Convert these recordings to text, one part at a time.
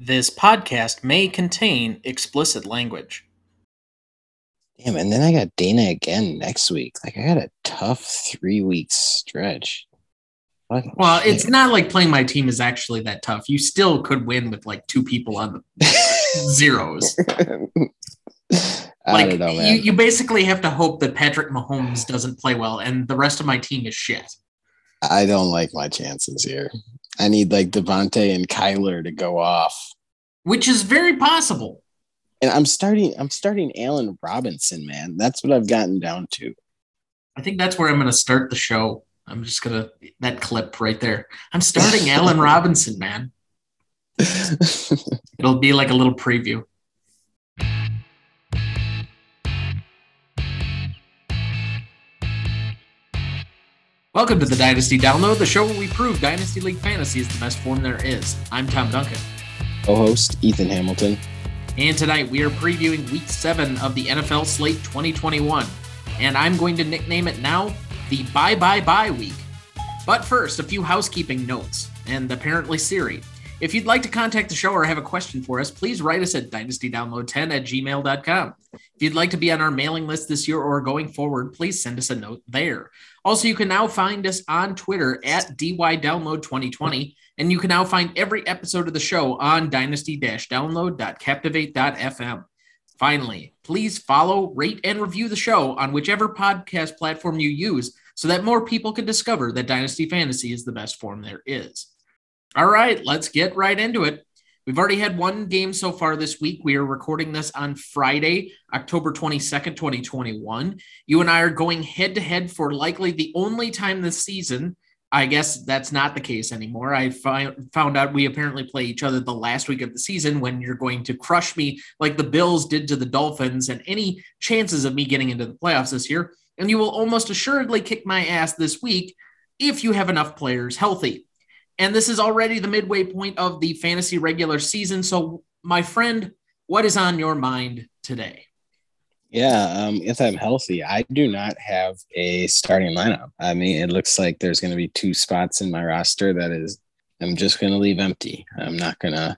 This podcast may contain explicit language. Damn, and then I got Dana again next week. Like I got a tough three weeks stretch. Fucking well, shit. it's not like playing my team is actually that tough. You still could win with like two people on the zeros. like know, you, you basically have to hope that Patrick Mahomes doesn't play well, and the rest of my team is shit. I don't like my chances here. I need like Davante and Kyler to go off, which is very possible. And I'm starting. I'm starting Allen Robinson, man. That's what I've gotten down to. I think that's where I'm going to start the show. I'm just gonna that clip right there. I'm starting Allen Robinson, man. It'll be like a little preview. Welcome to the Dynasty Download, the show where we prove Dynasty League Fantasy is the best form there is. I'm Tom Duncan. Co-host Ethan Hamilton. And tonight we are previewing week seven of the NFL slate 2021. And I'm going to nickname it now the Bye Bye Bye Week. But first, a few housekeeping notes, and apparently Siri. If you'd like to contact the show or have a question for us, please write us at dynastydownload10 at gmail.com. If you'd like to be on our mailing list this year or going forward, please send us a note there. Also, you can now find us on Twitter at DYDownload2020, and you can now find every episode of the show on dynasty-download.captivate.fm. Finally, please follow, rate, and review the show on whichever podcast platform you use so that more people can discover that Dynasty Fantasy is the best form there is. All right, let's get right into it. We've already had one game so far this week. We are recording this on Friday, October 22nd, 2021. You and I are going head to head for likely the only time this season. I guess that's not the case anymore. I fi- found out we apparently play each other the last week of the season when you're going to crush me like the Bills did to the Dolphins and any chances of me getting into the playoffs this year. And you will almost assuredly kick my ass this week if you have enough players healthy. And this is already the midway point of the fantasy regular season. So, my friend, what is on your mind today? Yeah, um, if I'm healthy, I do not have a starting lineup. I mean, it looks like there's going to be two spots in my roster that is, I'm just going to leave empty. I'm not going to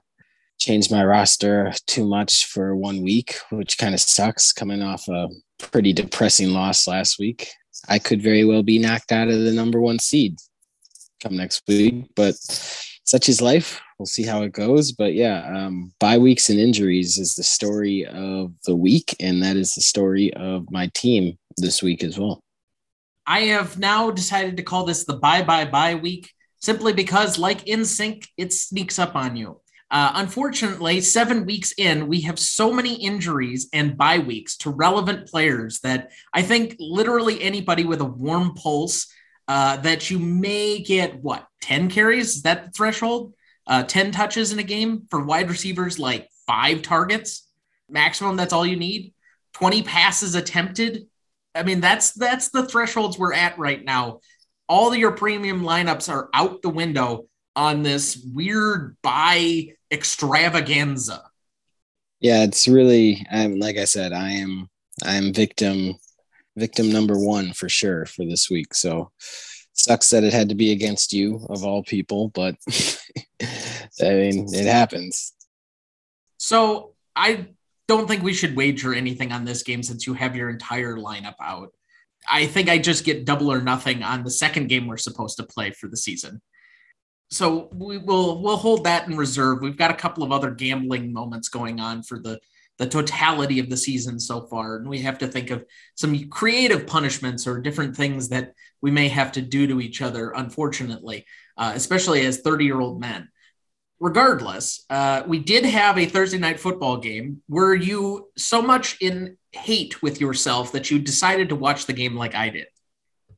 change my roster too much for one week, which kind of sucks coming off a pretty depressing loss last week. I could very well be knocked out of the number one seed come next week. But such is life. We'll see how it goes. But yeah, um, bye weeks and injuries is the story of the week, and that is the story of my team this week as well. I have now decided to call this the bye bye bye week simply because, like NSYNC, it sneaks up on you. Uh, unfortunately, seven weeks in, we have so many injuries and bye weeks to relevant players that I think literally anybody with a warm pulse uh, that you may get what 10 carries? Is that the threshold? Uh, 10 touches in a game for wide receivers like five targets maximum that's all you need? 20 passes attempted? I mean that's that's the thresholds we're at right now. All your premium lineups are out the window on this weird bye extravaganza. Yeah it's really um, like i said i am i'm victim victim number one for sure for this week. So sucks that it had to be against you of all people, but I mean, it happens. So I don't think we should wager anything on this game since you have your entire lineup out. I think I just get double or nothing on the second game we're supposed to play for the season. So we will we'll hold that in reserve. We've got a couple of other gambling moments going on for the the totality of the season so far. And we have to think of some creative punishments or different things that we may have to do to each other, unfortunately, uh, especially as 30 year old men. Regardless, uh, we did have a Thursday night football game. Were you so much in hate with yourself that you decided to watch the game like I did?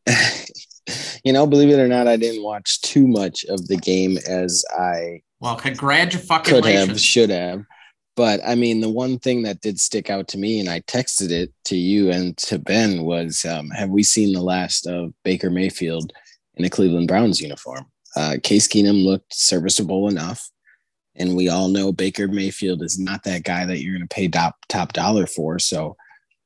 you know, believe it or not, I didn't watch too much of the game as I well, congratulations. Could have, should have. But I mean, the one thing that did stick out to me, and I texted it to you and to Ben, was um, have we seen the last of Baker Mayfield in a Cleveland Browns uniform? Uh, Case Keenum looked serviceable enough. And we all know Baker Mayfield is not that guy that you're going to pay top, top dollar for. So,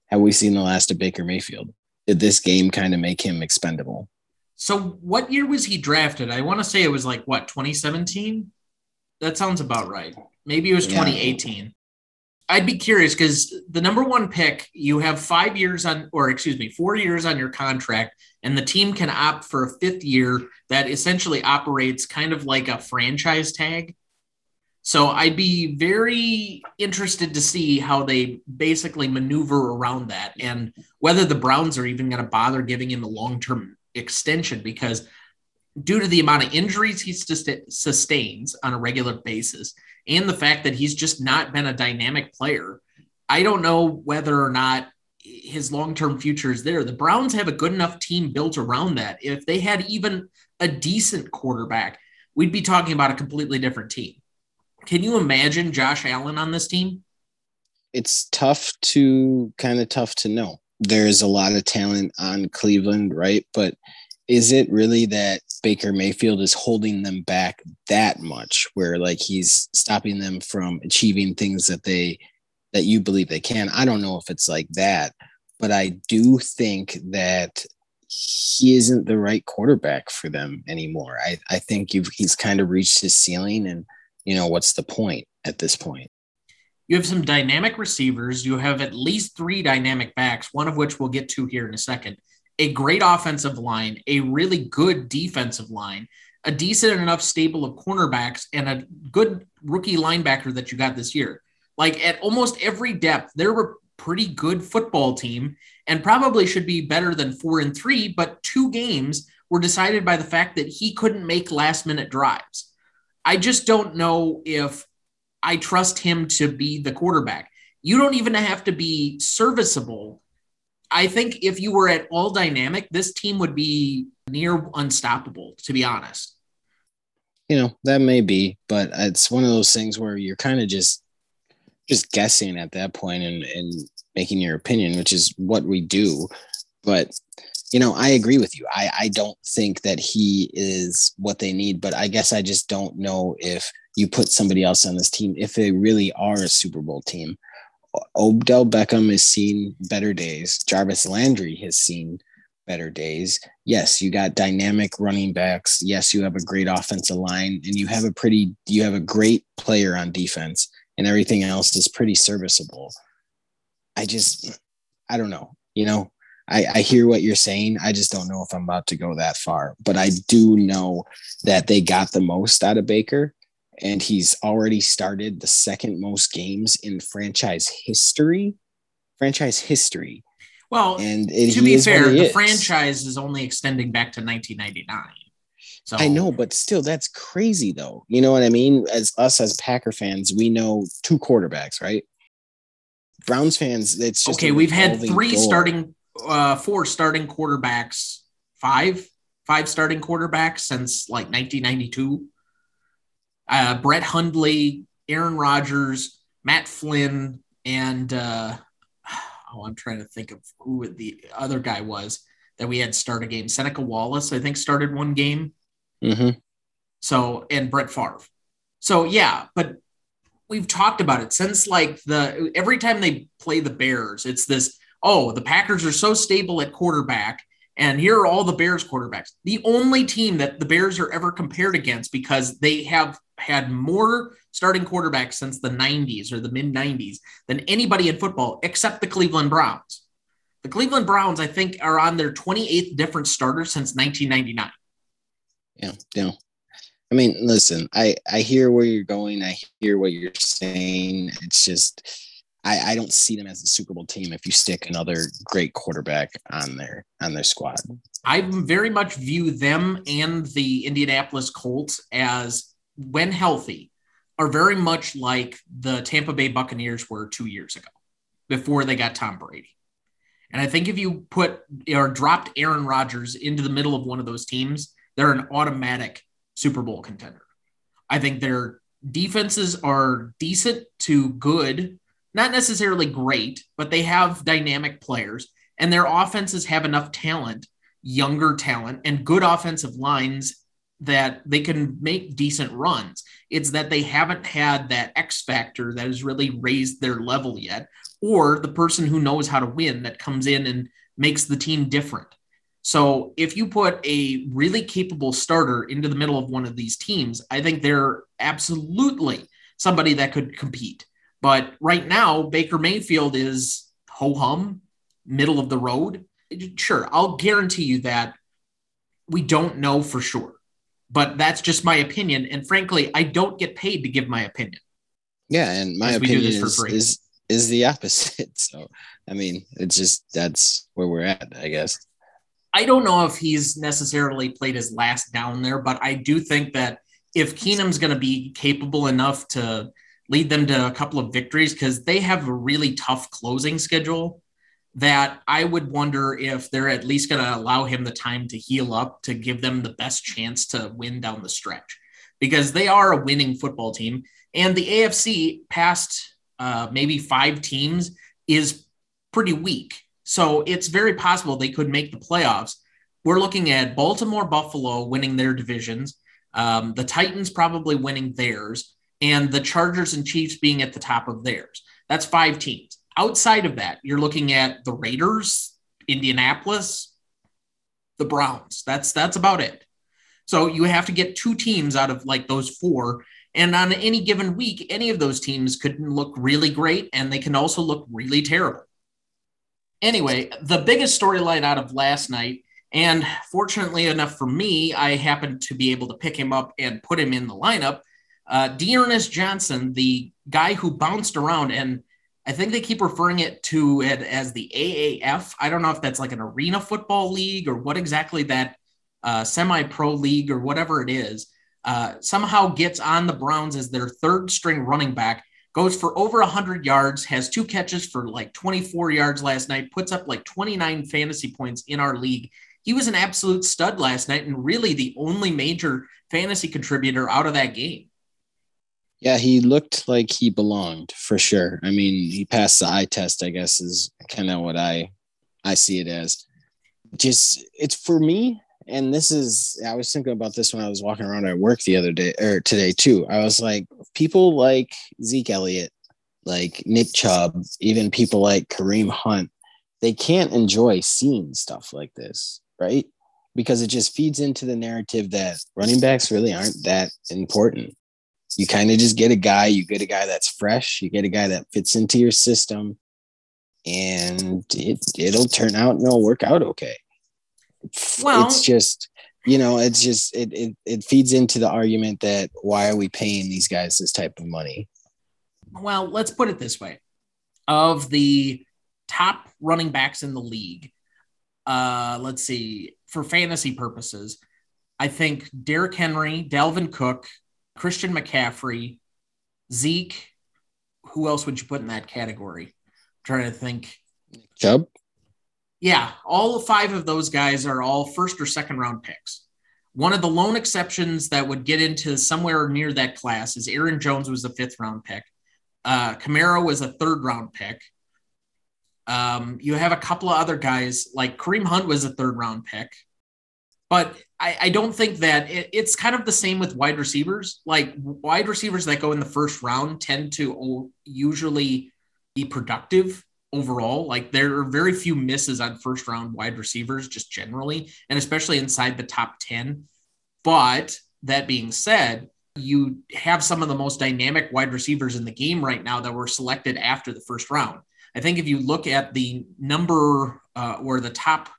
have we seen the last of Baker Mayfield? Did this game kind of make him expendable? So, what year was he drafted? I want to say it was like what, 2017? That sounds about right. Maybe it was 2018. I'd be curious because the number one pick, you have five years on, or excuse me, four years on your contract, and the team can opt for a fifth year that essentially operates kind of like a franchise tag. So I'd be very interested to see how they basically maneuver around that and whether the Browns are even going to bother giving him a long term extension because due to the amount of injuries he sustains on a regular basis and the fact that he's just not been a dynamic player, I don't know whether or not his long term future is there. The Browns have a good enough team built around that. If they had even a decent quarterback, we'd be talking about a completely different team. Can you imagine Josh Allen on this team? It's tough to kind of tough to know. There's a lot of talent on Cleveland, right? But is it really that Baker Mayfield is holding them back that much where like he's stopping them from achieving things that they that you believe they can? I don't know if it's like that, but I do think that he isn't the right quarterback for them anymore. I, I think you've, he's kind of reached his ceiling and you know what's the point at this point? You have some dynamic receivers. You have at least three dynamic backs, one of which we'll get to here in a second a great offensive line, a really good defensive line, a decent enough stable of cornerbacks, and a good rookie linebacker that you got this year. Like at almost every depth, they're a pretty good football team and probably should be better than four and three, but two games were decided by the fact that he couldn't make last minute drives. I just don't know if I trust him to be the quarterback. You don't even have to be serviceable I think if you were at all dynamic, this team would be near unstoppable, to be honest. You know, that may be, but it's one of those things where you're kind of just just guessing at that point and, and making your opinion, which is what we do. But you know, I agree with you. I, I don't think that he is what they need, but I guess I just don't know if you put somebody else on this team, if they really are a Super Bowl team, Odell Beckham has seen better days. Jarvis Landry has seen better days. Yes, you got dynamic running backs. Yes, you have a great offensive line and you have a pretty you have a great player on defense and everything else is pretty serviceable. I just I don't know. You know, I, I hear what you're saying. I just don't know if I'm about to go that far. But I do know that they got the most out of Baker and he's already started the second most games in franchise history. Franchise history. Well, and it, to be fair, the is. franchise is only extending back to 1999. So I know, but still, that's crazy, though. You know what I mean? As us as Packer fans, we know two quarterbacks, right? Browns fans, it's just okay. We've had three door. starting, uh, four starting quarterbacks, five, five starting quarterbacks since like 1992 uh, Brett Hundley, Aaron Rodgers, Matt Flynn, and uh, oh, I'm trying to think of who the other guy was that we had start a game. Seneca Wallace, I think, started one game. Mm-hmm. So, and Brett Favre. So, yeah, but we've talked about it since like the every time they play the Bears, it's this oh, the Packers are so stable at quarterback and here are all the Bears quarterbacks. The only team that the Bears are ever compared against because they have had more starting quarterbacks since the 90s or the mid 90s than anybody in football except the Cleveland Browns. The Cleveland Browns, I think, are on their 28th different starter since 1999. Yeah, yeah. I mean, listen, I I hear where you're going. I hear what you're saying. It's just I, I don't see them as a Super Bowl team if you stick another great quarterback on their on their squad. I very much view them and the Indianapolis Colts as when healthy are very much like the Tampa Bay Buccaneers were two years ago before they got Tom Brady. And I think if you put or dropped Aaron Rodgers into the middle of one of those teams, they're an automatic Super Bowl contender. I think their defenses are decent to good not necessarily great, but they have dynamic players and their offenses have enough talent, younger talent, and good offensive lines that they can make decent runs. It's that they haven't had that X factor that has really raised their level yet, or the person who knows how to win that comes in and makes the team different. So if you put a really capable starter into the middle of one of these teams, I think they're absolutely somebody that could compete. But right now, Baker Mayfield is ho hum, middle of the road. Sure, I'll guarantee you that we don't know for sure, but that's just my opinion. And frankly, I don't get paid to give my opinion. Yeah, and my opinion is, is is the opposite. So, I mean, it's just that's where we're at, I guess. I don't know if he's necessarily played his last down there, but I do think that if Keenum's going to be capable enough to lead them to a couple of victories, because they have a really tough closing schedule, that I would wonder if they're at least going to allow him the time to heal up to give them the best chance to win down the stretch, because they are a winning football team. And the AFC past uh, maybe five teams is pretty weak. So it's very possible they could make the playoffs. We're looking at Baltimore, Buffalo winning their divisions, um, the Titans probably winning theirs, and the Chargers and Chiefs being at the top of theirs. That's five teams. Outside of that, you're looking at the Raiders, Indianapolis, the Browns. That's that's about it. So you have to get two teams out of like those four and on any given week, any of those teams could look really great and they can also look really terrible. Anyway, the biggest storyline out of last night, and fortunately enough for me, I happened to be able to pick him up and put him in the lineup. Uh, D'Ernest Johnson, the guy who bounced around, and I think they keep referring it to it as the AAF. I don't know if that's like an arena football league or what exactly that uh, semi pro league or whatever it is uh, somehow gets on the Browns as their third string running back, goes for over 100 yards, has two catches for like 24 yards last night, puts up like 29 fantasy points in our league. He was an absolute stud last night and really the only major fantasy contributor out of that game. Yeah, he looked like he belonged for sure. I mean, he passed the eye test, I guess, is kind of what I I see it as. Just it's for me, and this is I was thinking about this when I was walking around at work the other day or today too. I was like, people like Zeke Elliott, like Nick Chubb, even people like Kareem Hunt, they can't enjoy seeing stuff like this, right? Because it just feeds into the narrative that running backs really aren't that important. You kind of just get a guy, you get a guy that's fresh, you get a guy that fits into your system, and it it'll turn out and it'll work out okay. Well, it's just you know it's just it, it it feeds into the argument that why are we paying these guys this type of money? Well let's put it this way. Of the top running backs in the league uh let's see for fantasy purposes i think Derrick henry dalvin cook christian mccaffrey zeke who else would you put in that category I'm trying to think chubb yeah, all five of those guys are all first or second round picks. One of the lone exceptions that would get into somewhere near that class is Aaron Jones was a fifth round pick. Uh, Kamara was a third round pick. Um, you have a couple of other guys like Kareem Hunt was a third round pick, but I, I don't think that it, it's kind of the same with wide receivers. Like wide receivers that go in the first round tend to usually be productive overall. Like there are very few misses on first round wide receivers, just generally, and especially inside the top 10. But that being said, you have some of the most dynamic wide receivers in the game right now that were selected after the first round. I think if you look at the number uh, or the top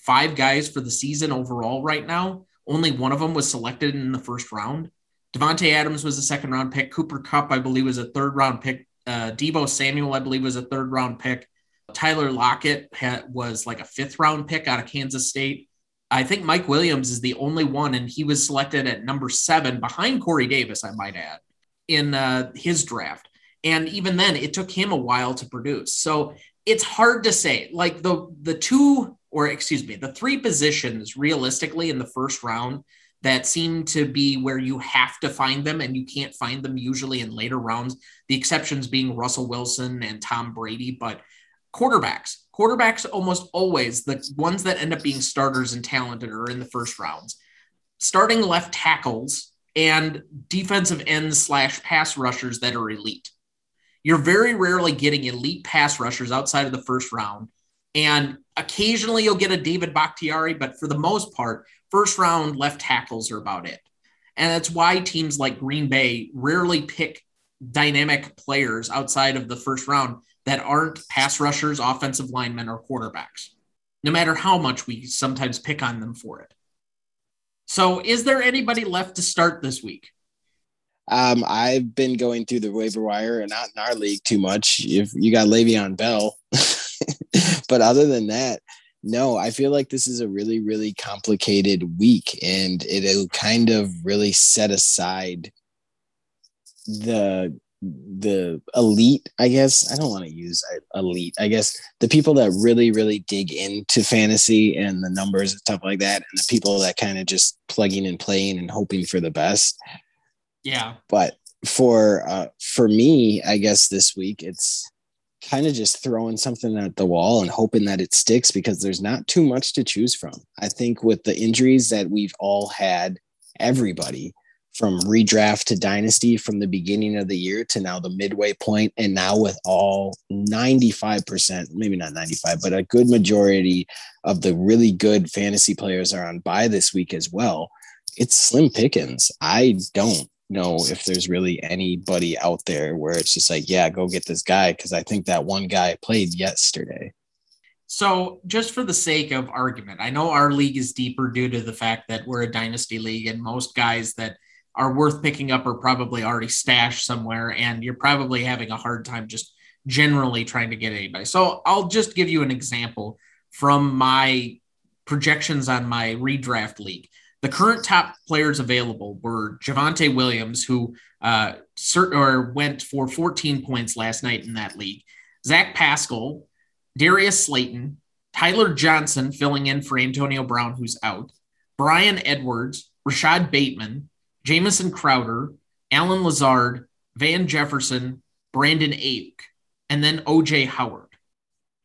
five guys for the season overall right now, only one of them was selected in the first round. Davante Adams was a second round pick. Cooper Kupp, I believe, was a third round pick. Uh, Deebo Samuel, I believe, was a third round pick. Tyler Lockett had, was like a fifth round pick out of Kansas State. I think Mike Williams is the only one, and he was selected at number seven behind Corey Davis, I might add, in uh, his draft. And even then, it took him a while to produce. So it's hard to say. Like the the two, or excuse me, the three positions realistically in the first round that seem to be where you have to find them and you can't find them usually in later rounds. The exceptions being Russell Wilson and Tom Brady, but quarterbacks, quarterbacks almost always the ones that end up being starters and talented are in the first rounds. Starting left tackles and defensive ends slash pass rushers that are elite. You're very rarely getting elite pass rushers outside of the first round. And occasionally you'll get a David Bakhtiari, but for the most part, first round left tackles are about it. And that's why teams like Green Bay rarely pick dynamic players outside of the first round that aren't pass rushers, offensive linemen, or quarterbacks, no matter how much we sometimes pick on them for it. So, is there anybody left to start this week? Um, I've been going through the waiver wire and not in our league too much. If you got Le'Veon Bell, but other than that, no, I feel like this is a really, really complicated week, and it'll kind of really set aside the the elite i guess. I don't want to use elite. I guess the people that really really dig into fantasy and the numbers and stuff like that and the people that kind of just plugging and playing and hoping for the best. Yeah. But for uh for me i guess this week it's kind of just throwing something at the wall and hoping that it sticks because there's not too much to choose from. I think with the injuries that we've all had everybody from redraft to dynasty from the beginning of the year to now the midway point and now with all 95% maybe not 95 but a good majority of the really good fantasy players are on bye this week as well it's slim pickings. I don't know if there's really anybody out there where it's just like yeah go get this guy because i think that one guy played yesterday so, just for the sake of argument, I know our league is deeper due to the fact that we're a dynasty league, and most guys that are worth picking up are probably already stashed somewhere, and you're probably having a hard time just generally trying to get anybody. So I'll just give you an example from my projections on my redraft league. The current top players available were Javonte Williams, who uh, cert- or went for 14 points last night in that league. Zach Pascal, Darius Slayton, Tyler Johnson filling in for Antonio Brown, who's out, Bryan Edwards, Rashod Bateman, Jamison Crowder, Allen Lazard, Van Jefferson, Brandon Aiyuk, and then OJ Howard.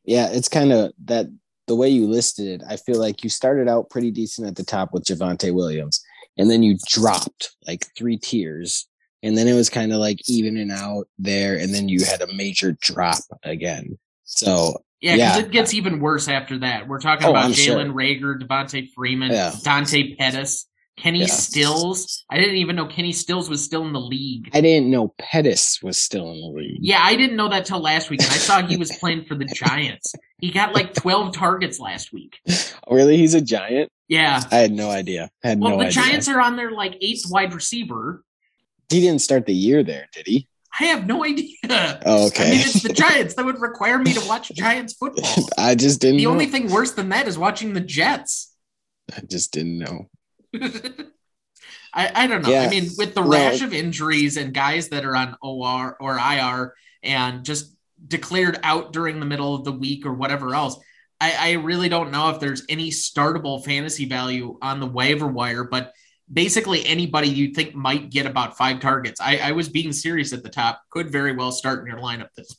Yeah, it's kind of that the way you listed it. I feel like you started out pretty decent at the top with Javonte Williams, and then you dropped like three tiers, and then it was kind of like evening out there, and then you had a major drop again. So yeah, because yeah. it gets even worse after that. We're talking oh, about Jalen sure. Reagor, Devonta Freeman, yeah. Dante Pettis. Kenny yeah. Stills. I didn't even know Kenny Stills was still in the league. I didn't know Pettis was still in the league. Yeah, I didn't know that till last week. I saw he was playing for the Giants. He got like 12 targets last week. Really? He's a giant? Yeah. I had no idea. I had well, no the idea. Giants are on their like eighth wide receiver. He didn't start the year there, did he? I have no idea. Oh, okay. I mean, it's the Giants. That would require me to watch Giants football. I just didn't. The know. only thing worse than that is watching the Jets. I just didn't know. I, I don't know. I mean, with the rash of injuries and guys that are on OR or IR and just declared out during the middle of the week or whatever else, I, I really don't know if there's any startable fantasy value on the waiver wire, but basically anybody you think might get about five targets. I, I was being serious at the top, could very well start in your lineup this.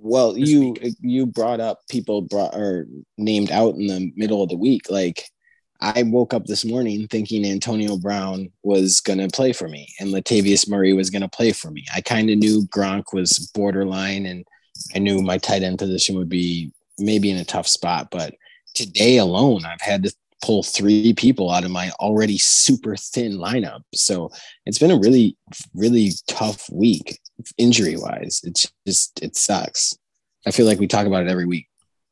Well, this you week. you brought up people brought or named out in the middle of the week. Like I woke up this morning thinking Antonio Brown was going to play for me and Latavius Murray was going to play for me. I kind of knew Gronk was borderline and I knew my tight end position would be maybe in a tough spot. But today alone, I've had to pull three people out of my already super thin lineup. So it's been a really, really tough week injury wise. It's just, it sucks. I feel like we talk about it every week.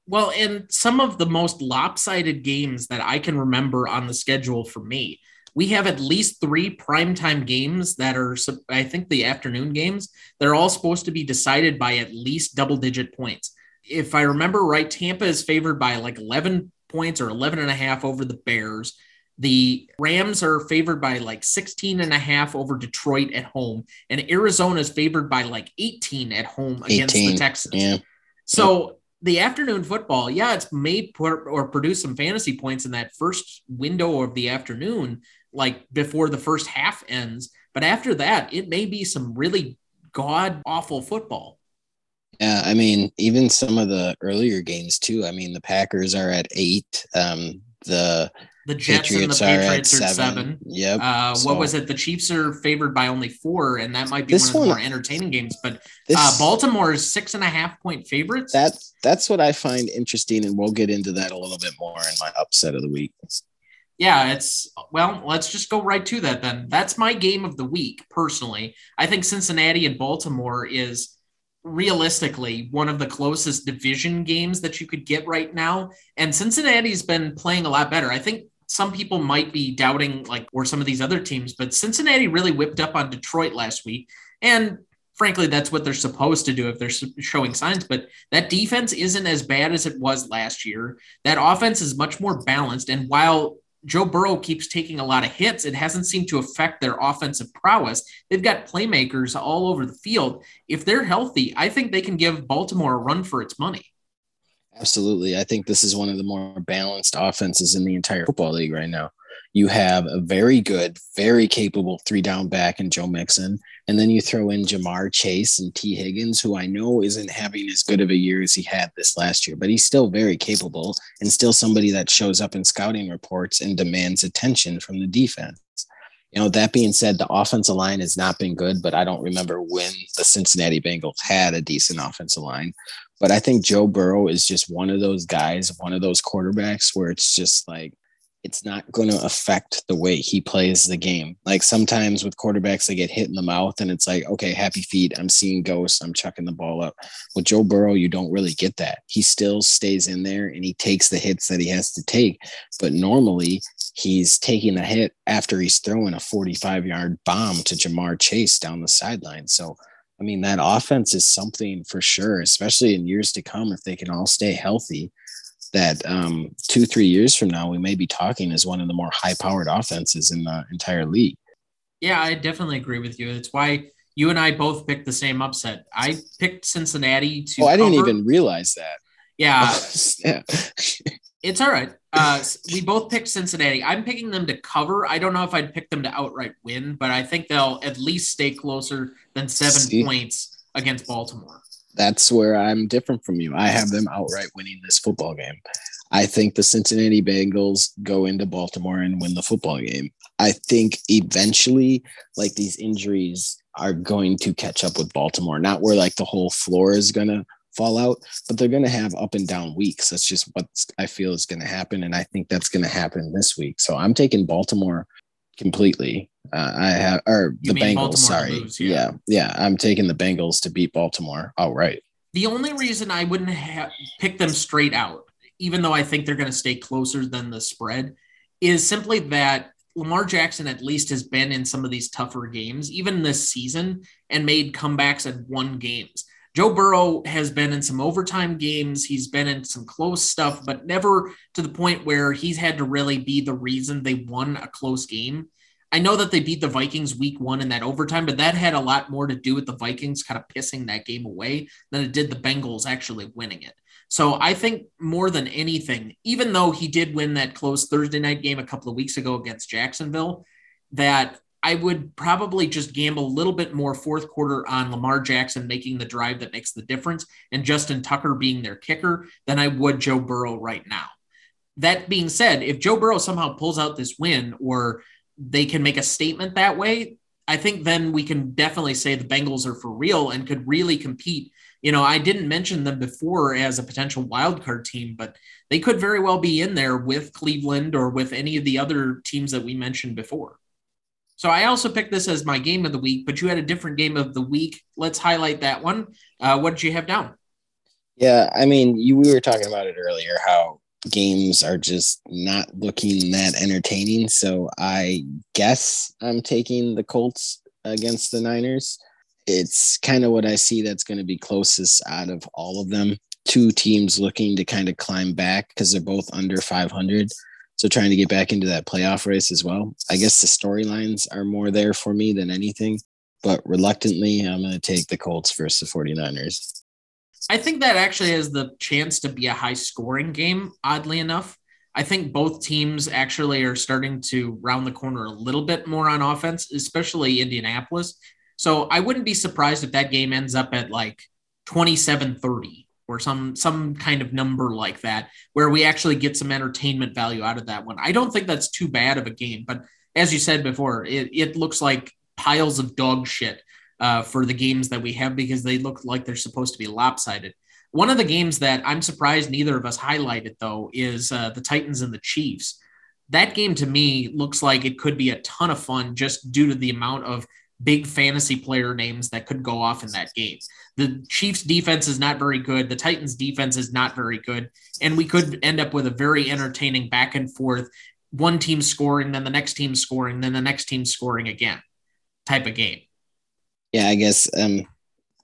Well, and some of the most lopsided games that I can remember on the schedule for me, we have at least three primetime games that are, I think, the afternoon games. They're all supposed to be decided by at least double digit points. If I remember right, Tampa is favored by like 11 points or 11 and a half over the Bears. The Rams are favored by like 16 and a half over Detroit at home, and Arizona is favored by like 18 at home against 18, the Texans. Yeah. So the afternoon football, yeah, it's made or produce some fantasy points in that first window of the afternoon, like before the first half ends. But after that, it may be some really god awful football. Yeah, I mean, even some of the earlier games too. I mean, the Packers are at eight. Um, the the Jets Patriots and the Patriots are, at seven. seven. Yep. Uh, so, what was it? The Chiefs are favored by only four, and that might be one of the one, more entertaining games. But this, uh, Baltimore is six and a half point favorites. That that's what I find interesting, and we'll get into that a little bit more in my upset of the week. Yeah, it's well, let's just go right to that then. That's my game of the week, personally. I think Cincinnati and Baltimore is realistically one of the closest division games that you could get right now. And Cincinnati's been playing a lot better. I think some people might be doubting like or some of these other teams, but Cincinnati really whipped up on Detroit last week. And frankly, that's what they're supposed to do if they're showing signs. But that defense isn't as bad as it was last year. That offense is much more balanced. And while Joe Burrow keeps taking a lot of hits. It hasn't seemed to affect their offensive prowess. They've got playmakers all over the field. If they're healthy, I think they can give Baltimore a run for its money. Absolutely. I think this is one of the more balanced offenses in the entire football league right now. You have a very good, very capable three down back in Joe Mixon. And then you throw in Ja'Marr Chase and Tee Higgins, who I know isn't having as good of a year as he had this last year, but he's still very capable and still somebody that shows up in scouting reports and demands attention from the defense. You know, that being said, the offensive line has not been good, but I don't remember when the Cincinnati Bengals had a decent offensive line. But I think Joe Burrow is just one of those guys, one of those quarterbacks where it's just like it's not going to affect the way he plays the game. Like sometimes with quarterbacks, they get hit in the mouth and it's like, okay, happy feet. I'm seeing ghosts. I'm chucking the ball up. With Joe Burrow, you don't really get that. He still stays in there and he takes the hits that he has to take. But normally he's taking a hit after he's throwing a 45 yard bomb to Ja'Marr Chase down the sideline. So, I mean, that offense is something for sure, especially in years to come if they can all stay healthy that um, two, three years from now, we may be talking as one of the more high powered offenses in the entire league. Yeah, I definitely agree with you. It's why you and I both picked the same upset. I picked Cincinnati to. Oh, I didn't even realize that. Yeah. yeah. it's all right. Uh, we both picked Cincinnati. I'm picking them to cover. I don't know if I'd pick them to outright win, but I think they'll at least stay closer than seven See? points against Baltimore that's where I'm different from you. I have them outright winning this football game. I think the Cincinnati Bengals go into Baltimore and win the football game. I think eventually, like these injuries are going to catch up with Baltimore. Not where like the whole floor is going to fall out, but they're going to have up and down weeks. That's just what I feel is going to happen. And I think that's going to happen this week. So I'm taking Baltimore completely. Uh, I have or you the Bengals. Baltimore sorry, lose, yeah. yeah, yeah. I'm taking the Bengals to beat Baltimore outright. The only reason I wouldn't have pick them straight out, even though I think they're going to stay closer than the spread, is simply that Lamar Jackson at least has been in some of these tougher games, even this season, and made comebacks and won games. Joe Burrow has been in some overtime games. He's been in some close stuff, but never to the point where he's had to really be the reason they won a close game. I know that they beat the Vikings week one in that overtime, but that had a lot more to do with the Vikings kind of pissing that game away than it did the Bengals actually winning it. So I think more than anything, even though he did win that close Thursday night game a couple of weeks ago against Jacksonville, that I would probably just gamble a little bit more fourth quarter on Lamar Jackson making the drive that makes the difference and Justin Tucker being their kicker than I would Joe Burrow right now. That being said, if Joe Burrow somehow pulls out this win or they can make a statement that way, I think then we can definitely say the Bengals are for real and could really compete. You know, I didn't mention them before as a potential wildcard team, but they could very well be in there with Cleveland or with any of the other teams that we mentioned before. So I also picked this as my game of the week, but you had a different game of the week. Let's highlight that one. Uh, what did you have down? Yeah, I mean, you we were talking about it earlier how games are just not looking that entertaining. So I guess I'm taking the Colts against the Niners. It's kind of what I see that's going to be closest out of all of them. Two teams looking to kind of climb back because they're both under 500. So trying to get back into that playoff race as well. I guess the storylines are more there for me than anything, but reluctantly, I'm going to take the Colts versus the 49ers. I think that actually has the chance to be a high scoring game, oddly enough. I think both teams actually are starting to round the corner a little bit more on offense, especially Indianapolis. So I wouldn't be surprised if that game ends up at like 27 30 or some some kind of number like that where we actually get some entertainment value out of that one. I don't think that's too bad of a game, but as you said before, it, it looks like piles of dog shit uh, for the games that we have because they look like they're supposed to be lopsided. One of the games that I'm surprised neither of us highlighted though is uh, the Titans and the Chiefs. that game to me looks like it could be a ton of fun just due to the amount of big fantasy player names that could go off in that game. The Chiefs defense is not very good. The Titans defense is not very good. And we could end up with a very entertaining back and forth, one team scoring, then the next team scoring, then the next team scoring again type of game. Yeah, I guess um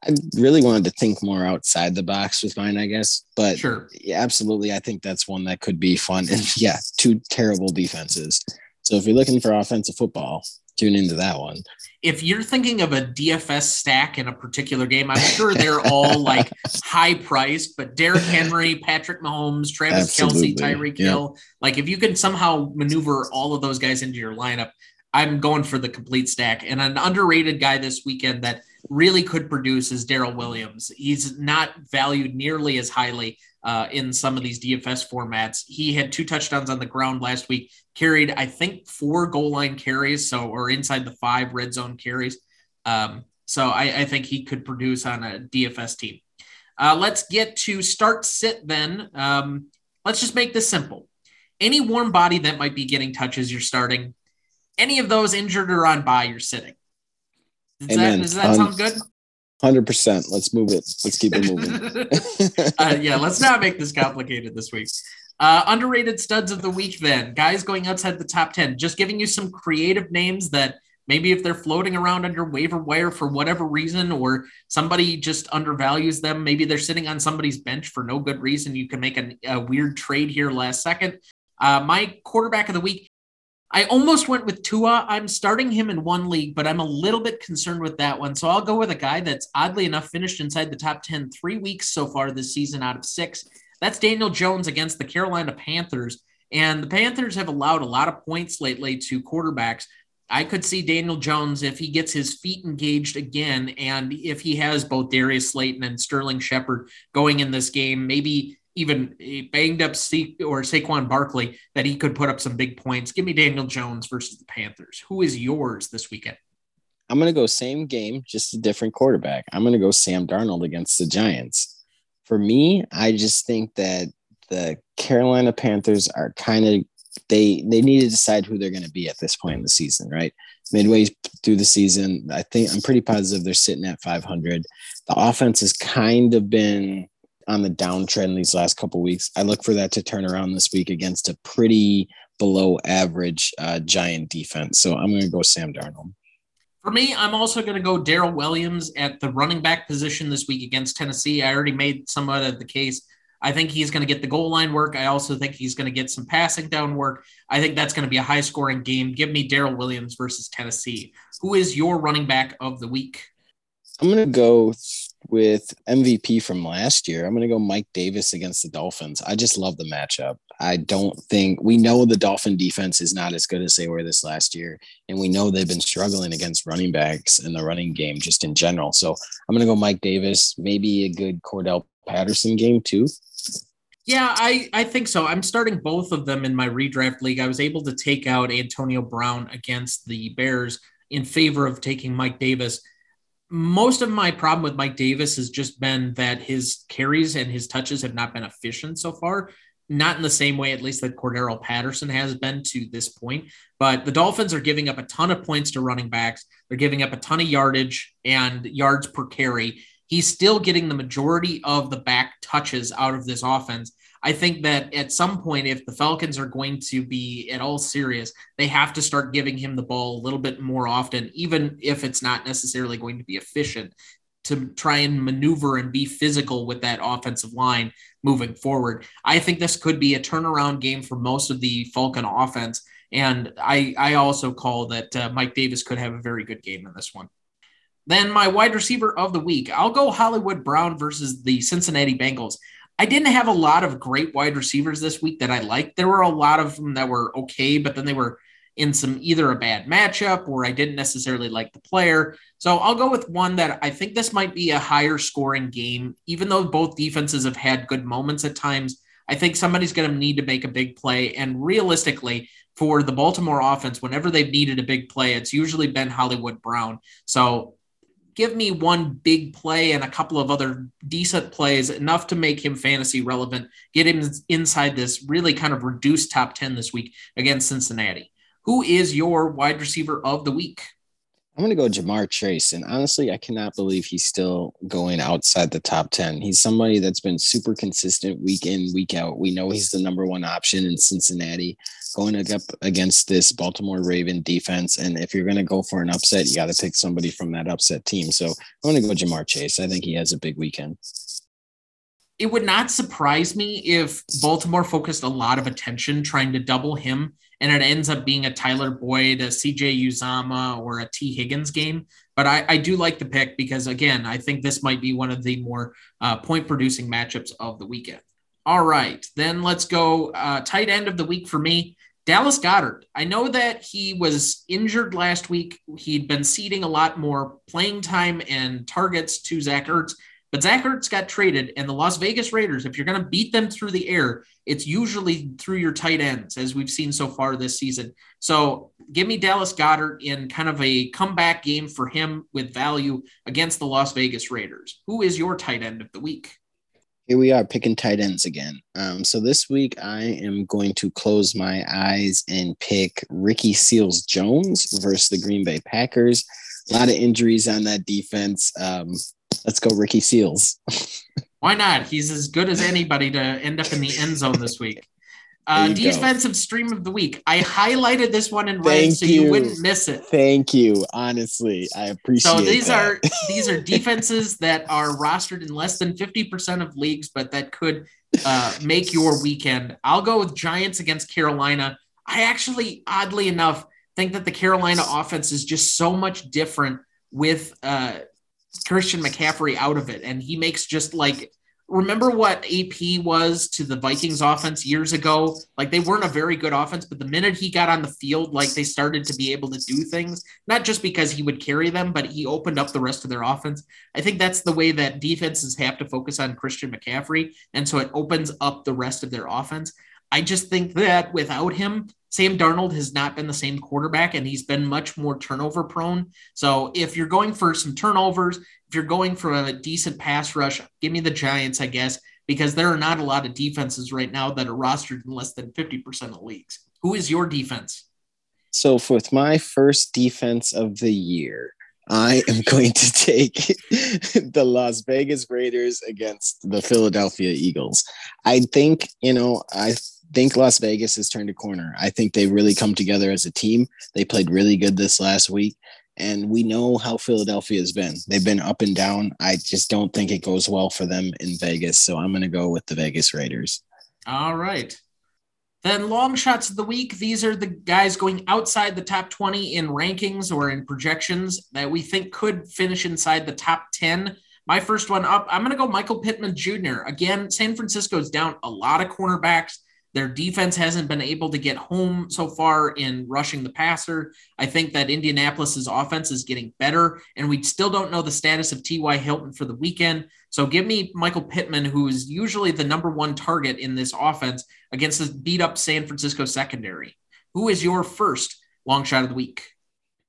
I really wanted to think more outside the box with mine, I guess. But sure. Yeah, absolutely. I think that's one that could be fun. And yeah, two terrible defenses. So if you're looking for offensive football, tune into that one. If you're thinking of a DFS stack in a particular game, I'm sure they're all like high priced, but Derrick Henry, Patrick Mahomes, Travis Absolutely. Kelce, Tyreek yep. Hill, like if you can somehow maneuver all of those guys into your lineup, I'm going for the complete stack. And an underrated guy this weekend that really could produce is Darrel Williams. He's not valued nearly as highly uh, in some of these DFS formats. He had two touchdowns on the ground last week, carried, I think, four goal line carries, so or inside the five red zone carries. Um, so I, I, think he could produce on a DFS team. Uh, let's get to start sit then. Um, let's just make this simple. Any warm body that might be getting touches, you're starting. Any of those injured or on bye, you're sitting. Does Amen. that, does that um, sound good? Hundred percent. Let's move it. Let's keep it moving. uh, yeah, let's not make this complicated this week. Uh, underrated studs of the week, then guys going outside the top ten. Just giving you some creative names that maybe if they're floating around on your waiver wire for whatever reason, or somebody just undervalues them, maybe they're sitting on somebody's bench for no good reason. You can make a, a weird trade here last second. Uh, my quarterback of the week I almost went with Tua. I'm starting him in one league, but I'm a little bit concerned with that one. So I'll go with a guy that's oddly enough finished inside the top 10 three weeks so far this season out of six. That's Daniel Jones against the Carolina Panthers. And the Panthers have allowed a lot of points lately to quarterbacks. I could see Daniel Jones if he gets his feet engaged again, and if he has both Darius Slayton and Sterling Shepard going in this game, maybe even banged up C- or Saquon Barkley that he could put up some big points. Give me Daniel Jones versus the Panthers. Who is yours this weekend? I'm going to go same game, just a different quarterback. I'm going to go Sam Darnold against the Giants. For me, I just think that the Carolina Panthers are kind of they they need to decide who they're going to be at this point in the season, right? Midway through the season, I think I'm pretty positive they're sitting at 500. The offense has kind of been on the downtrend these last couple weeks. I look for that to turn around this week against a pretty below average uh, Giant defense. So I'm going to go Sam Darnold. For me, I'm also going to go Darrel Williams at the running back position this week against Tennessee. I already made somewhat of the case. I think he's going to get the goal line work. I also think he's going to get some passing down work. I think that's going to be a high scoring game. Give me Darrel Williams versus Tennessee. Who is your running back of the week? I'm going to go with MVP from last year. I'm going to go Mike Davis against the Dolphins. I just love the matchup. I don't think we know the Dolphin defense is not as good as they were this last year. And we know they've been struggling against running backs in the running game just in general. So I'm going to go Mike Davis, maybe a good Cordarrelle Patterson game too. Yeah, I, I think so. I'm starting both of them in my redraft league. I was able to take out Antonio Brown against the Bears in favor of taking Mike Davis most of my problem with Mike Davis has just been that his carries and his touches have not been efficient so far. Not in the same way, at least, that Cordarrelle Patterson has been to this point. But the Dolphins are giving up a ton of points to running backs. They're giving up a ton of yardage and yards per carry. He's still getting the majority of the back touches out of this offense. I think that at some point, if the Falcons are going to be at all serious, they have to start giving him the ball a little bit more often, even if it's not necessarily going to be efficient to try and maneuver and be physical with that offensive line moving forward. I think this could be a turnaround game for most of the Falcon offense. And I, I also call that uh, Mike Davis could have a very good game in this one. Then my wide receiver of the week, I'll go Hollywood Brown versus the Cincinnati Bengals. I didn't have a lot of great wide receivers this week that I liked. There were a lot of them that were okay, but then they were in some either a bad matchup or I didn't necessarily like the player. So I'll go with one that I think this might be a higher scoring game, even though both defenses have had good moments at times. I think somebody's going to need to make a big play. And realistically, for the Baltimore offense, whenever they've needed a big play, it's usually been Hollywood Brown. So give me one big play and a couple of other decent plays, enough to make him fantasy relevant, get him inside this really kind of reduced top 10 this week against Cincinnati. Who is your wide receiver of the week? I'm going to go Ja'Marr Chase. And honestly, I cannot believe he's still going outside the top 10. He's somebody that's been super consistent week in, week out. We know he's the number one option in Cincinnati going up against this Baltimore Raven defense. And if you're going to go for an upset, you got to pick somebody from that upset team. So I'm going to go Ja'Marr Chase. I think he has a big weekend. It would not surprise me if Baltimore focused a lot of attention trying to double him and it ends up being a Tyler Boyd, a CJ Uzomah, or a Tee Higgins game. But I, I, do like the pick because, again, I think this might be one of the more uh, point producing matchups of the weekend. All right, then let's go uh, tight end of the week for me. Dallas Goedert. I know that he was injured last week. He'd been ceding a lot more playing time and targets to Zach Ertz. But Zach Ertz got traded, and the Las Vegas Raiders, if you're going to beat them through the air, it's usually through your tight ends, as we've seen so far this season. So give me Dallas Goedert in kind of a comeback game for him with value against the Las Vegas Raiders. Who is your tight end of the week? Here we are picking tight ends again. Um, so this week I am going to close my eyes and pick Ricky Seals Jones versus the Green Bay Packers. A lot of injuries on that defense. Um, Let's go, Ricky Seals. Why not? He's as good as anybody to end up in the end zone this week. Uh, defensive go. stream of the week. I highlighted this one in red so you. you. wouldn't miss it. Thank you. Honestly, I appreciate. It. So these that. are these are defenses that are rostered in less than fifty percent of leagues, but that could uh, make your weekend. I'll go with Giants against Carolina. I actually, oddly enough, think that the Carolina offense is just so much different with uh, Christian McCaffrey out of it. And he makes just like, remember what AP was to the Vikings offense years ago? Like they weren't a very good offense, but the minute he got on the field, like they started to be able to do things, not just because he would carry them, but he opened up the rest of their offense. I think that's the way that defenses have to focus on Christian McCaffrey. And so it opens up the rest of their offense. I just think that without him, Sam Darnold has not been the same quarterback and he's been much more turnover prone. So if you're going for some turnovers, if you're going for a decent pass rush, give me the Giants, I guess, because there are not a lot of defenses right now that are rostered in less than 50% of leagues. Who is your defense? So, for my first defense of the year, I am going to take the Las Vegas Raiders against the Philadelphia Eagles. I think, you know, I think Las Vegas has turned a corner. I think they really come together as a team. They played really good this last week. And we know how Philadelphia has been. They've been up and down. I just don't think it goes well for them in Vegas. So I'm going to go with the Vegas Raiders. All right. Then long shots of the week. These are the guys going outside the top 20 in rankings or in projections that we think could finish inside the top 10. My first one up, I'm going to go Michael Pittman Jr. Again, San Francisco's down a lot of cornerbacks. Their defense hasn't been able to get home so far in rushing the passer. I think that Indianapolis's offense is getting better, and we still don't know the status of T.Y. Hilton for the weekend. So give me Michael Pittman, who is usually the number one target in this offense against this beat up San Francisco secondary. Who is your first long shot of the week?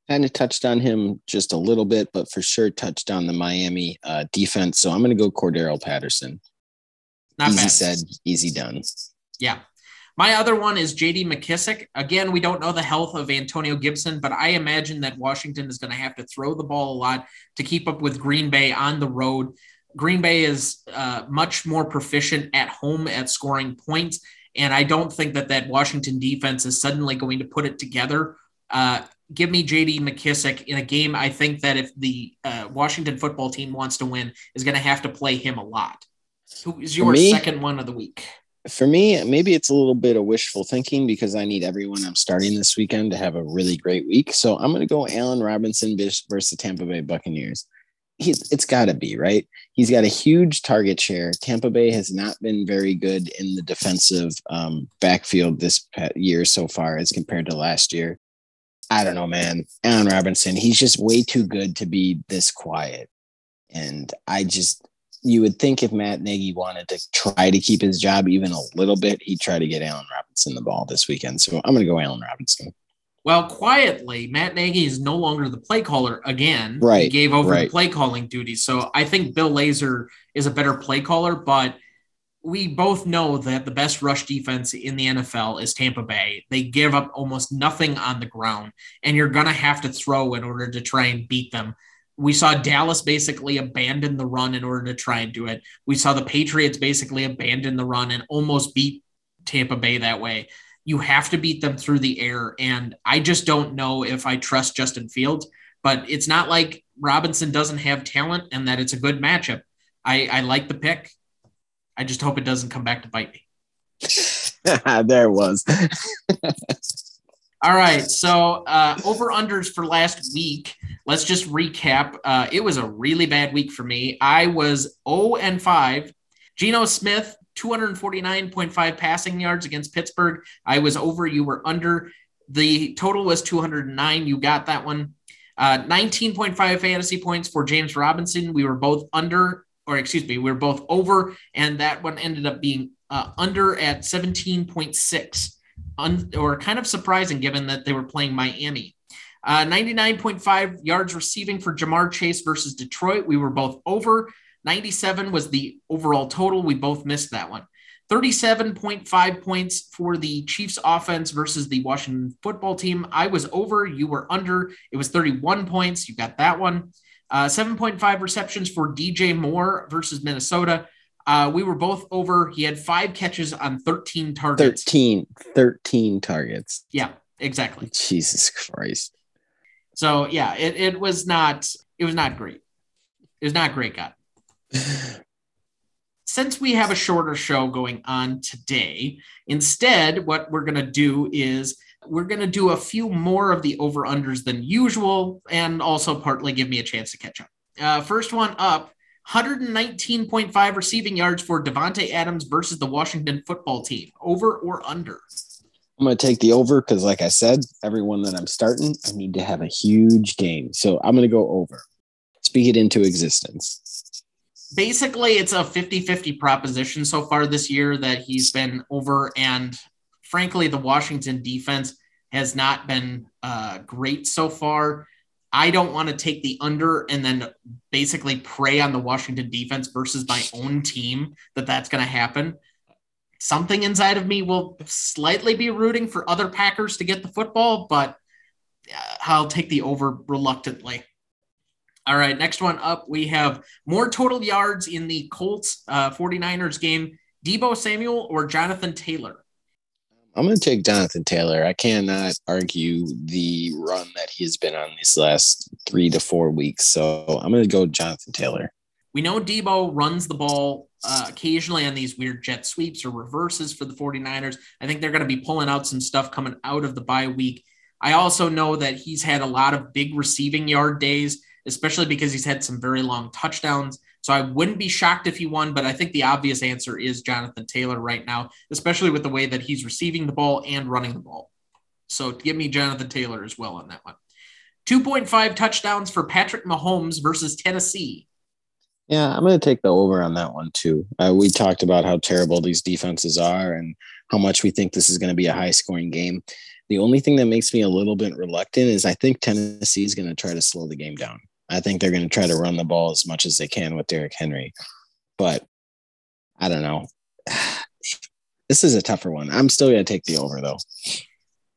Kind of touched on him just a little bit, but for sure touched on the Miami uh, defense. So I'm going to go Cordarrelle Patterson. Not easy bad. said, easy done. Yeah. My other one is JD McKissic. Again, we don't know the health of Antonio Gibson, but I imagine that Washington is going to have to throw the ball a lot to keep up with Green Bay on the road. Green Bay is uh, much more proficient at home at scoring points. And I don't think that that Washington defense is suddenly going to put it together. Uh, give me JD McKissic in a game. I think that if the uh, Washington football team wants to win, is going to have to play him a lot. Who is your me, second one of the week? For me, maybe it's a little bit of wishful thinking because I need everyone I'm starting this weekend to have a really great week. So I'm going to go Allen Robinson versus the Tampa Bay Buccaneers. He's, it's got to be right. He's got a huge target share. Tampa Bay has not been very good in the defensive um, backfield this year so far as compared to last year. I don't know, man. Allen Robinson, he's just way too good to be this quiet. And I just, you would think if Matt Nagy wanted to try to keep his job even a little bit, he'd try to get Allen Robinson the ball this weekend. So I'm going to go Allen Robinson. Well, quietly, Matt Nagy is no longer the play caller again. Right. He gave over right. the play calling duties. So I think Bill Lazor is a better play caller, but we both know that the best rush defense in the NFL is Tampa Bay. They give up almost nothing on the ground, and you're going to have to throw in order to try and beat them. We saw Dallas basically abandon the run in order to try and do it. We saw the Patriots basically abandon the run and almost beat Tampa Bay that way. You have to beat them through the air. And I just don't know if I trust Justin Fields, but it's not like Robinson doesn't have talent and that it's a good matchup. I, I like the pick. I just hope it doesn't come back to bite me. there it was. All right. So uh, over unders for last week. Let's just recap. Uh, it was a really bad week for me. I was 0 and 5. Geno Smith, 249.5 passing yards against Pittsburgh. I was over. You were under. The total was 209. You got that one. Uh, 19.5 fantasy points for James Robinson. We were both under, or excuse me, we were both over, and that one ended up being uh, under at 17.6 un, or kind of surprising given that they were playing Miami. Uh, 99.5 yards receiving for Ja'Marr Chase versus Detroit. We were both over. 97 was the overall total. We both missed that one. 37.5 points for the Chiefs offense versus the Washington football team. I was over. You were under. It was 31 points. You got that one. Uh, 7.5 receptions for DJ Moore versus Minnesota. Uh, we were both over. He had five catches on 13 targets. 13, 13 targets. Yeah, exactly. Jesus Christ. So yeah, it, it was not it was not great. It was not great, God. Since we have a shorter show going on today, instead, what we're gonna do is we're gonna do a few more of the over-unders than usual, and also partly give me a chance to catch up. Uh, first one up 119.5 receiving yards for Davante Adams versus the Washington football team. Over or under? I'm going to take the over because, like I said, everyone that I'm starting, I need to have a huge game. So I'm going to go over. Speak it into existence. Basically, it's a 50 50 proposition so far this year that he's been over. And frankly, the Washington defense has not been uh, great so far. I don't want to take the under and then basically prey on the Washington defense versus my own team that that's going to happen. Something inside of me will slightly be rooting for other Packers to get the football, but uh, I'll take the over reluctantly. All right, next one up, we have more total yards in the Colts uh, 49ers game. Deebo Samuel or Jonathan Taylor? I'm going to take Jonathan Taylor. I cannot argue the run that he's been on these last three to four weeks. So I'm going to go Jonathan Taylor. We know Deebo runs the ball uh, occasionally on these weird jet sweeps or reverses for the 49ers. I think they're going to be pulling out some stuff coming out of the bye week. I also know that he's had a lot of big receiving yard days, especially because he's had some very long touchdowns. So I wouldn't be shocked if he won, but I think the obvious answer is Jonathan Taylor right now, especially with the way that he's receiving the ball and running the ball. So give me Jonathan Taylor as well on that one. 2.5 touchdowns for Patrick Mahomes versus Tennessee. Yeah, I'm going to take the over on that one too. Uh, we talked about how terrible these defenses are and how much we think this is going to be a high scoring game. The only thing that makes me a little bit reluctant is I think Tennessee is going to try to slow the game down. I think they're going to try to run the ball as much as they can with Derrick Henry. But I don't know. This is a tougher one. I'm still going to take the over though.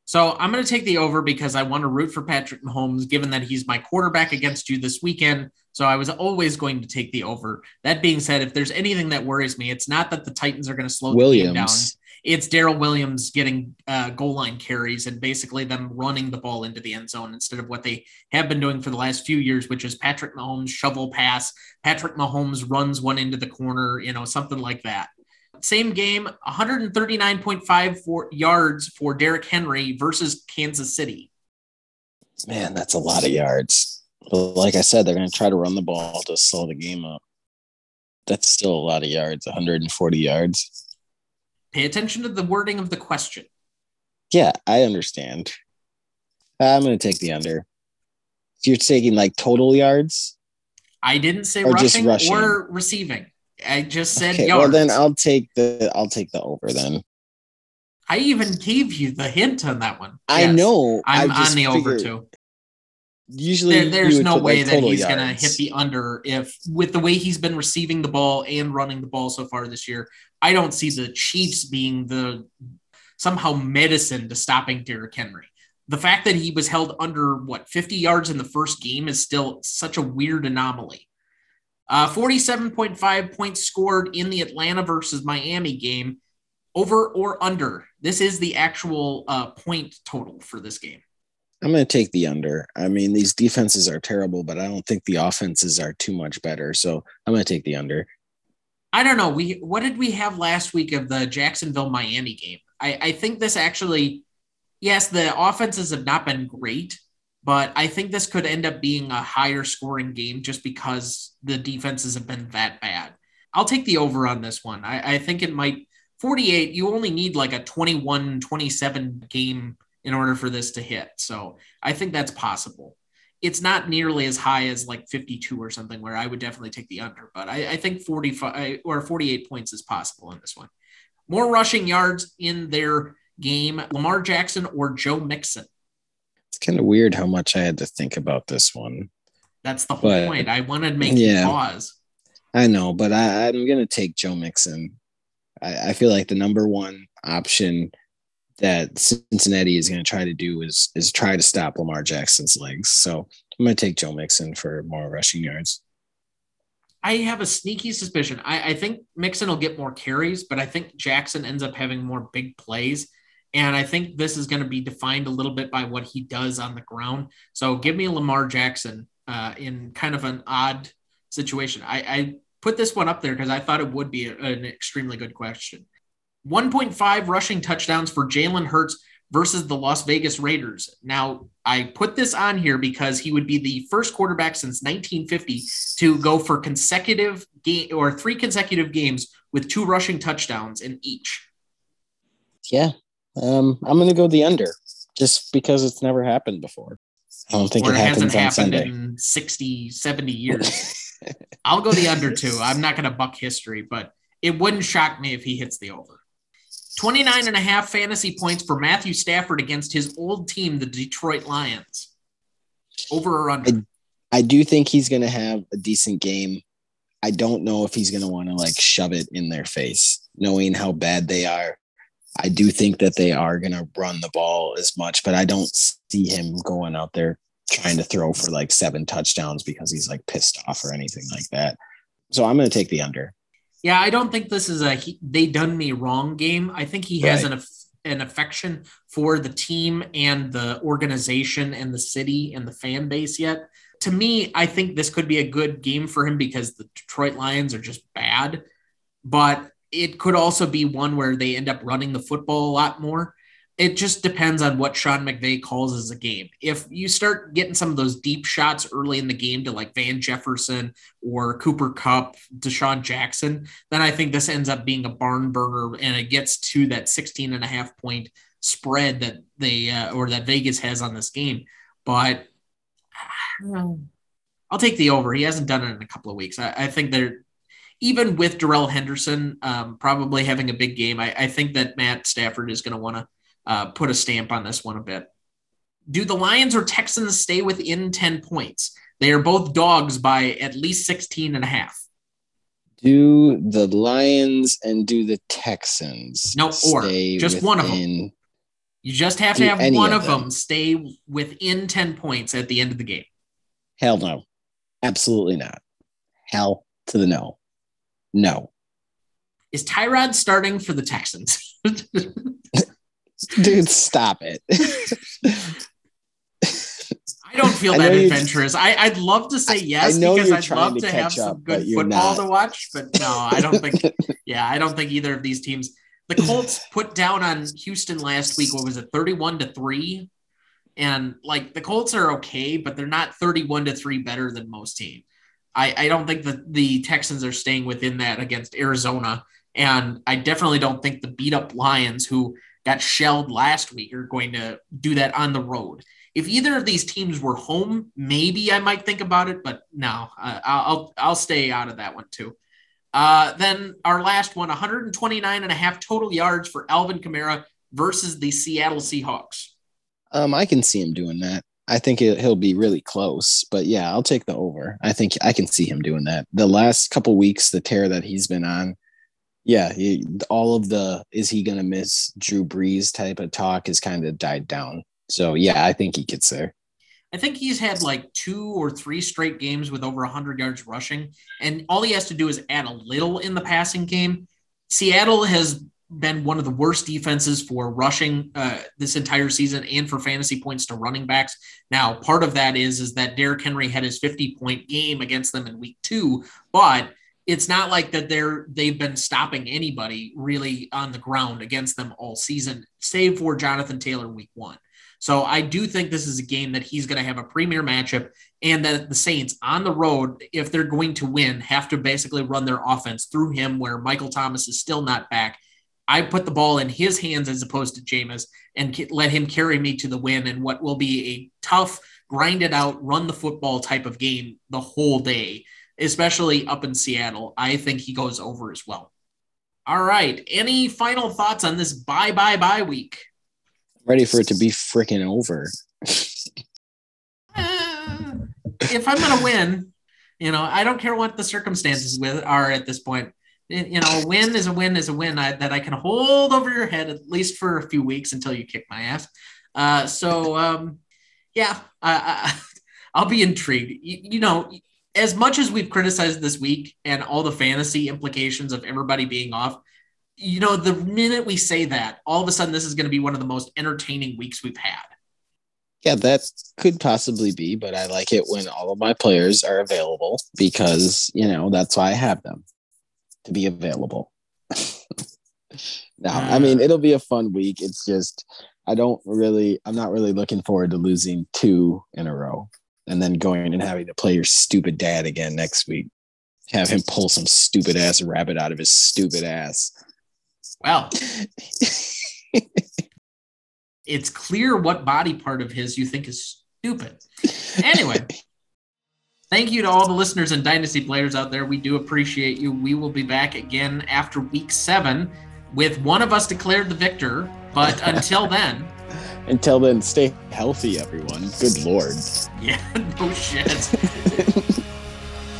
So I'm going to take the over because I want to root for Patrick Mahomes, given that he's my quarterback against you this weekend. So I was always going to take the over. That being said, if there's anything that worries me, it's not that the Titans are going to slow Williams. the game down. It's Darrel Williams getting uh, goal line carries and basically them running the ball into the end zone instead of what they have been doing for the last few years, which is Patrick Mahomes shovel pass. Patrick Mahomes runs one into the corner, you know, something like that. Same game, 139.5 for yards for Derrick Henry versus Kansas City. Man, that's a lot of yards. But like I said, they're going to try to run the ball to slow the game up. That's still a lot of yards, 140 yards. Pay attention to the wording of the question. Yeah, I understand. I'm going to take the under. So you're taking like total yards? I didn't say Or rushing, rushing. or receiving. I just said Okay, yards. well then I'll take the I'll take the over then. I even gave you the hint on that one. I Yes. know. I'm on the over too. Usually, There, there's no way like, that he's going to hit the under if, with the way he's been receiving the ball and running the ball so far this year. I don't see the Chiefs being the somehow medicine to stopping Derrick Henry. The fact that he was held under what 50 yards in the first game is still such a weird anomaly. Uh, 47.5 points scored in the Atlanta versus Miami game. Over or under? This is the actual uh, point total for this game. I'm going to take the under. I mean, these defenses are terrible, but I don't think the offenses are too much better. So I'm going to take the under. I don't know. We what did we have last week of the Jacksonville Miami game? I, I think this actually, yes, the offenses have not been great, but I think this could end up being a higher scoring game just because the defenses have been that bad. I'll take the over on this one. I, I think it might 48. You only need like a 21 27 game in order for this to hit. So I think that's possible. It's not nearly as high as like 52 or something where I would definitely take the under, but I, I think 45 or 48 points is possible in this one. More rushing yards in their game, Lamar Jackson or Joe Mixon. It's kind of weird how much I had to think about this one. That's the whole But- point. I wanted to make yeah. you pause. I know, but I, I'm going to take Joe Mixon. I, I feel like the number one option that Cincinnati is going to try to do is is try to stop Lamar Jackson's legs. So I'm going to take Joe Mixon for more rushing yards. I have a sneaky suspicion. I, I think Mixon will get more carries, but I think Jackson ends up having more big plays. And I think this is going to be defined a little bit by what he does on the ground. So give me Lamar Jackson uh, in kind of an odd situation. I, I put this one up there because I thought it would be a- an extremely good question. 1.5 rushing touchdowns for Jalen Hurts versus the Las Vegas Raiders. Now, I put this on here because he would be the first quarterback since 1950 to go for consecutive game or three consecutive games with two rushing touchdowns in each. Yeah, um, I'm going to go the under just because it's never happened before. I don't think or it it hasn't happened Sunday. in 60, 70 years. I'll go the under too. I'm not going to buck history, but it wouldn't shock me if he hits the over. 29 and a half fantasy points for Matthew Stafford against his old team, the Detroit Lions. Over or under? I do think he's going to have a decent game. I don't know if he's going to want to like shove it in their face, knowing how bad they are. I do think that they are going to run the ball as much, but I don't see him going out there trying to throw for like seven touchdowns because he's like pissed off or anything like that. So I'm going to take the under. Yeah, I don't think this is a he, they done me wrong game. I think he has an an affection for the team and the organization and the city and the fan base yet. To me, I think this could be a good game for him because the Detroit Lions are just bad, but it could also be one where they end up running the football a lot more. It just depends on what Sean McVay calls as a game. If you start getting some of those deep shots early in the game to like Van Jefferson or Cooper Kupp, DeSean Jackson, then I think this ends up being a barn burner and it gets to that 16 and a half point spread that they uh, or that Vegas has on this game. But I'll take the over. He hasn't done it in a couple of weeks. I, I think they're even with Darrell Henderson um, probably having a big game. I, I think that Matt Stafford is going to want to uh, put a stamp on this one a bit. Do the Lions or Texans stay within 10 points? They are both dogs by at least 16 and a half. Do the Lions and do the Texans? No, or just one of them. You just have to have one of of them. them. stay within 10 points at the end of the game. Hell no. Absolutely not. Hell to the no. No. Is Tyrod starting for the Texans? Dude, stop it. I don't feel I that adventurous. I, I'd love to say yes I, know because I'd love to to have catch some good football not. to watch, but no, I don't think. yeah, I don't think either of these teams. The Colts put down on Houston last week. What was it, thirty-one to three? And like the Colts are okay, but they're not thirty-one to three better than most teams. I, I don't think that the Texans are staying within that against Arizona, and I definitely don't think the beat up Lions who got shelled last week are going to do that on the road. If either of these teams were home, maybe I might think about it, but no, uh, I'll I'll stay out of that one too. Uh, then our last one, 129 and a half total yards for Alvin Kamara versus the Seattle Seahawks. Um, I can see him doing that. I think it, he'll be really close, but yeah, I'll take the over. I think I can see him doing that. The last couple weeks, the tear that he's been on, yeah, he, all of the is he going to miss Drew Brees type of talk has kind of died down. So yeah, I think he gets there. I think he's had like two or three straight games with over 100 yards rushing, and all he has to do is add a little in the passing game. Seattle has been one of the worst defenses for rushing uh, this entire season and for fantasy points to running backs. Now, part of that is is that Derrick Henry had his 50 point game against them in week two, but it's not like that they're they've been stopping anybody really on the ground against them all season, save for Jonathan Taylor week one. So I do think this is a game that he's going to have a premier matchup, and that the Saints on the road, if they're going to win, have to basically run their offense through him, where Michael Thomas is still not back I put the ball in his hands as opposed to Jameis and let him carry me to the win and what will be a tough, grind it out, run the football type of game the whole day, especially up in Seattle. I think he goes over as well. All right. Any final thoughts on this bye bye bye week? Ready for it to be freaking over. uh, if I'm going to win, you know, I don't care what the circumstances with are at this point you know, a win is a win is a win I, that I can hold over your head at least for a few weeks until you kick my ass. Uh, so, um, yeah, I, I, will be intrigued. You, you, know, as much as we've criticized this week and all the fantasy implications of everybody being off, you know, the minute we say that, all of a sudden this is going to be one of the most entertaining weeks we've had. Yeah, that could possibly be, but I like it when all of my players are available because, you know, that's why I have them to be available. now, I mean, uh. it'll be a fun week. It's just I don't really, I'm not really looking forward to losing two in a row and then going and having to play your stupid dad again next week. Have him pull some stupid ass rabbit out of his stupid ass. Well, it's clear what body part of his you think is stupid. Anyway, Thank you to all the listeners and Dynasty players out there. We do appreciate you. We will be back again after week seven with one of us declared the victor. But until then, until then, stay healthy, everyone. Good Lord. Yeah, no shit.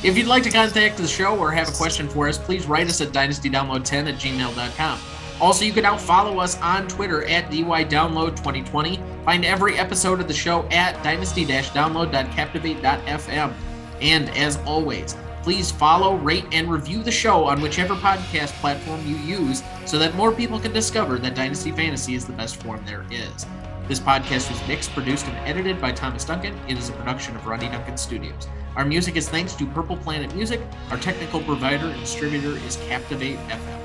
if you'd like to contact the show or have a question for us, please write us at dynastydownload10 at gmail.com. Also, you can now follow us on Twitter at DYDownload2020. Find every episode of the show at dynasty-download.captivate.fm. And as always, please follow, rate, and review the show on whichever podcast platform you use so that more people can discover that Dynasty Fantasy is the best form there is. This podcast was mixed, produced, and edited by Thomas Duncan. It is a production of Rodney Duncan Studios. Our music is thanks to Purple Planet Music. Our technical provider and distributor is Captivate FM.